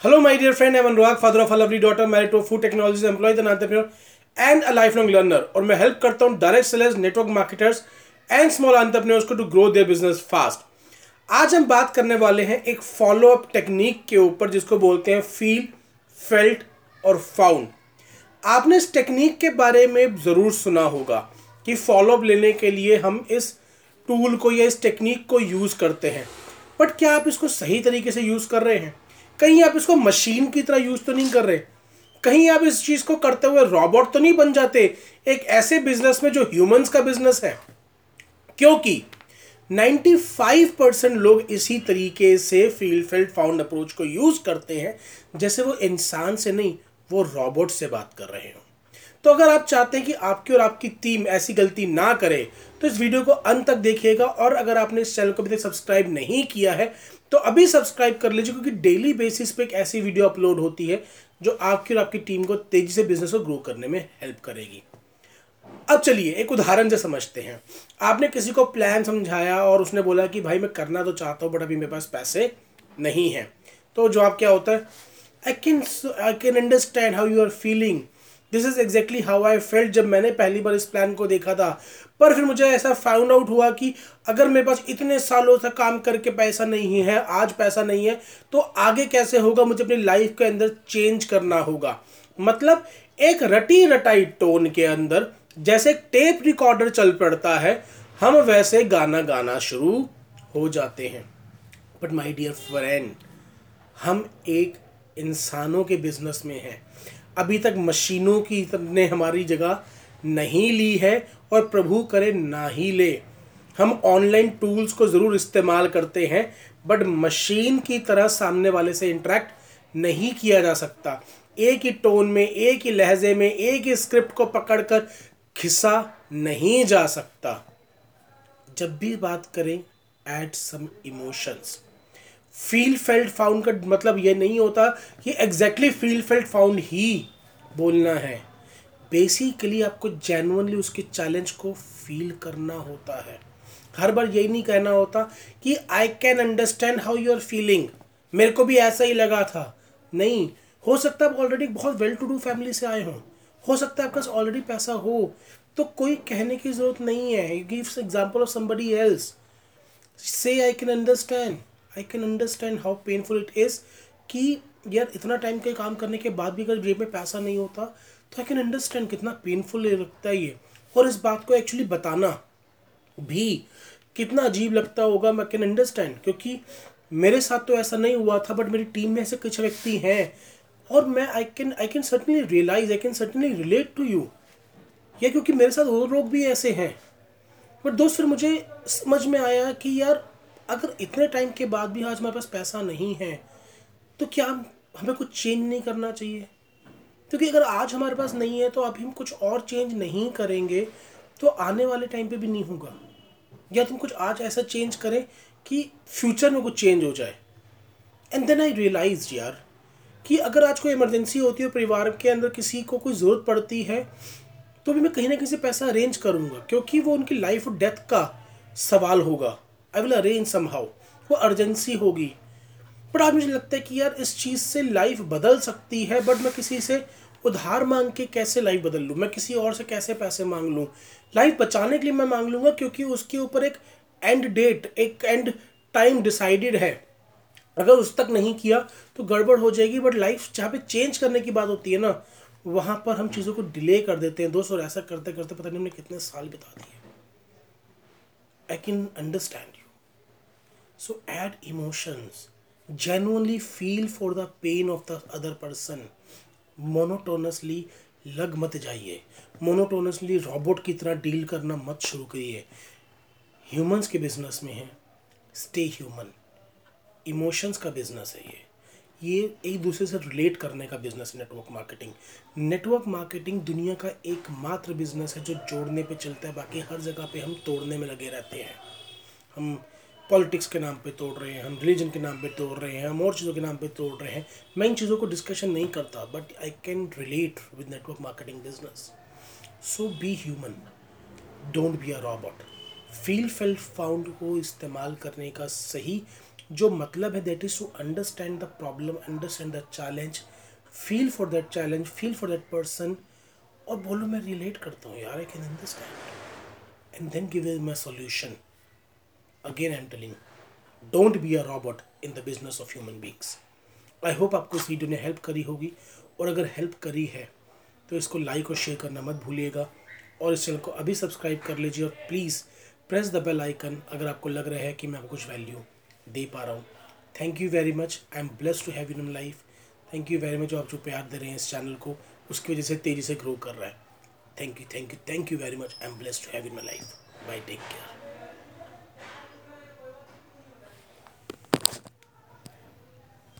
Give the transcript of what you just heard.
Hello, my dear friend. I'm Anurag, father of a lovely daughter, married to a food technologies employee, an entrepreneur, and a lifelong learner. और मैं help करता हूँ direct sellers network marketers and small entrepreneurs को to grow their business fast आज हम बात करने वाले हैं एक फॉलो अप टेक्निक के ऊपर जिसको बोलते हैं फील फेल्ट और फाउंड आपने इस टेक्निक के बारे में ज़रूर सुना होगा कि फॉलो अप लेने के लिए हम इस टूल को या इस टेक्निक को यूज़ करते हैं बट क्या आप इसको सही तरीके से यूज़ कर रहे हैं कहीं आप इसको मशीन की तरह यूज़ तो नहीं कर रहे। कहीं आप इस चीज़ को करते हुए रॉबोट तो नहीं बन जाते। एक ऐसे बिज़नेस में जो ह्यूमंस का बिज़नेस है। क्योंकि 95 परसेंट लोग इसी तरीके से फ़ील्ड फेल्ड फाउंड अप्रोच को यूज़ करते हैं, जैसे वो इंसान से नहीं, वो रॉबोट से बात कर रहे हो। तो अगर आप चाहते हैं कि आपकी और आपकी टीम ऐसी गलती ना करे तो इस वीडियो को अंत तक देखिएगा। और अगर आपने इस चैनल को अभी तक सब्सक्राइब नहीं किया है तो अभी सब्सक्राइब कर लीजिए, क्योंकि डेली बेसिस पे एक ऐसी वीडियो अपलोड होती है, जो आपकी और आपकी टीम को तेज़ी से बिज़नेस को ग्रो करने में हेल्प करेगी। अब चलिए, एक उदाहरण से समझते हैं। आपने किसी को प्लान समझाया और उसने बोला कि, भाई, मैं करना तो चाहता हूँ बट अभी मेरे पास पैसे नहीं हैं। तो जवाब क्या होता है? I can I can understand how you are feeling this is exactly how I felt जब मैंने पहली बार इस प्लान को देखा था। पर फिर मुझे ऐसा फाउंड आउट हुआ कि अगर मेरे पास इतने सालों से काम करके पैसा नहीं है, आज पैसा नहीं है तो आगे कैसे होगा? मुझे अपनी लाइफ के अंदर चेंज करना होगा। मतलब एक रटी रटाई टोन के अंदर, जैसे टेप रिकॉर्डर चल पड़ता है, हम वैसे गाना गाना शुरू हो जाते हैं। बट माई डियर फ्रेंड हम एक इंसानों के बिज़नेस में हैं। अभी तक मशीनों की ने हमारी जगह नहीं ली है और प्रभु करे ना ही ले। हम ऑनलाइन टूल्स को ज़रूर इस्तेमाल करते हैं बट मशीन की तरह सामने वाले से इंटरेक्ट नहीं किया जा सकता। एक ही टोन में, एक ही लहजे में, एक ही स्क्रिप्ट को पकड़कर खिसा नहीं जा सकता। जब भी बात करें add some emotions feel felt found का मतलब ये नहीं होता कि एग्जैक्टली फील फेल्ट फाउंड ही बोलना है। बेसिकली आपको जेनुअनली उसके चैलेंज को फील करना होता है। हर बार यही नहीं कहना होता कि I can understand how you are feeling मेरे को भी ऐसा ही लगा था। नहीं, हो सकता आप ऑलरेडी बहुत वेल टू डू फैमिली से आए हों। हो सकता है आपके पास ऑलरेडी पैसा हो। तो कोई कहने की ज़रूरत नहीं है। Gives example of somebody else से I can understand I can understand how painful it is कि यार इतना टाइम के काम करने के बाद भी अगर जेब में पैसा नहीं होता तो आई कैन अंडरस्टैंड कितना पेनफुल लगता है ये। और इस बात को एक्चुअली बताना भी कितना अजीब लगता होगा, मैं कैन अंडरस्टैंड क्योंकि मेरे साथ तो ऐसा नहीं हुआ था बट मेरी टीम में ऐसे कुछ व्यक्ति हैं। और मैं I can I can certainly realise I can certainly relate to you या क्योंकि मेरे साथ और लोग भी ऐसे हैं। बट दोस्त, फिर मुझे समझ में आया कि यार, अगर इतने टाइम के बाद भी आज हमारे पास पैसा नहीं है तो क्या हमें कुछ चेंज नहीं करना चाहिए? क्योंकि अगर आज हमारे पास नहीं है तो अभी हम कुछ और चेंज नहीं करेंगे तो आने वाले टाइम पे भी नहीं होगा। या तुम कुछ आज ऐसा चेंज करें कि फ्यूचर में कुछ चेंज हो जाए। एंड देन आई रियलाइज़ यार, कि अगर आज कोई इमरजेंसी होती है परिवार के अंदर किसी को कोई ज़रूरत पड़ती है तो भी मैं कहीं ना कहीं से पैसा अरेंज करूँगा, क्योंकि वो उनकी लाइफ और डेथ का सवाल होगा। I will arrange somehow वो अर्जेंसी होगी। बट आज मुझे लगता है कि यार इस चीज़ से लाइफ बदल सकती है बट मैं किसी से उधार मांग के कैसे लाइफ बदल लूँ? मैं किसी और से कैसे पैसे मांग लूँ? लाइफ बचाने के लिए मैं मांग लूँगा क्योंकि उसके ऊपर एक एंड डेट एक एंड टाइम डिसाइडेड है। अगर उस तक नहीं किया तो गड़बड़ हो जाएगी बट लाइफ जहाँ पे चेंज करने की बात होती है ना, वहाँ पर हम चीज़ों को डिले कर देते हैं दोस्त, और ऐसा करते करते पता नहीं हमने कितने साल बिता दिए। I can understand you so add emotions genuinely feel for the pain of the other person monotonously लग मत जाइए मोनोटोनसली रॉबोट की तरह डील करना मत शुरू करिए ह्यूमंस के बिज़नेस में है स्टे ह्यूमन इमोशंस का बिज़नेस है ये ये एक दूसरे से रिलेट करने का business network marketing network marketing दुनिया का एकमात्र बिज़नेस है जो जोड़ने पे चलता है बाकी हर जगह पे हम तोड़ने में लगे रहते हैं हम पॉलिटिक्स के नाम पे तोड़ रहे हैं, हम रिलीजन के नाम पे तोड़ रहे हैं, हम और चीज़ों के नाम पे तोड़ रहे हैं। मैं इन चीज़ों को डिस्कशन नहीं करता but I can relate with network marketing business so be human don't be a robot feel fail found को इस्तेमाल करने का सही, जो मतलब है that is to understand the problem understand the challenge feel for that challenge feel for that person और बोलो मैं रिलेट करता हूँ, यार I can understand and then give my solution again I am telling don't be a robot in the business of human beings I hope आपको इस video ने help करी होगी। और अगर हेल्प करी है तो इसको लाइक और शेयर करना मत भूलिएगा। और इस चैनल को अभी सब्सक्राइब कर लीजिए और please press the bell icon अगर आपको लग रहा है कि मैं आपको कुछ वैल्यू दे पा रहा हूँ। Thank you very much I am bless to have in life thank you very much आप जो प्यार दे रहे हैं इस चैनल को, उसकी वजह से तेज़ी से ग्रो कर रहा है। Thank you thank you thank you very much I am bless to have in my life bye take care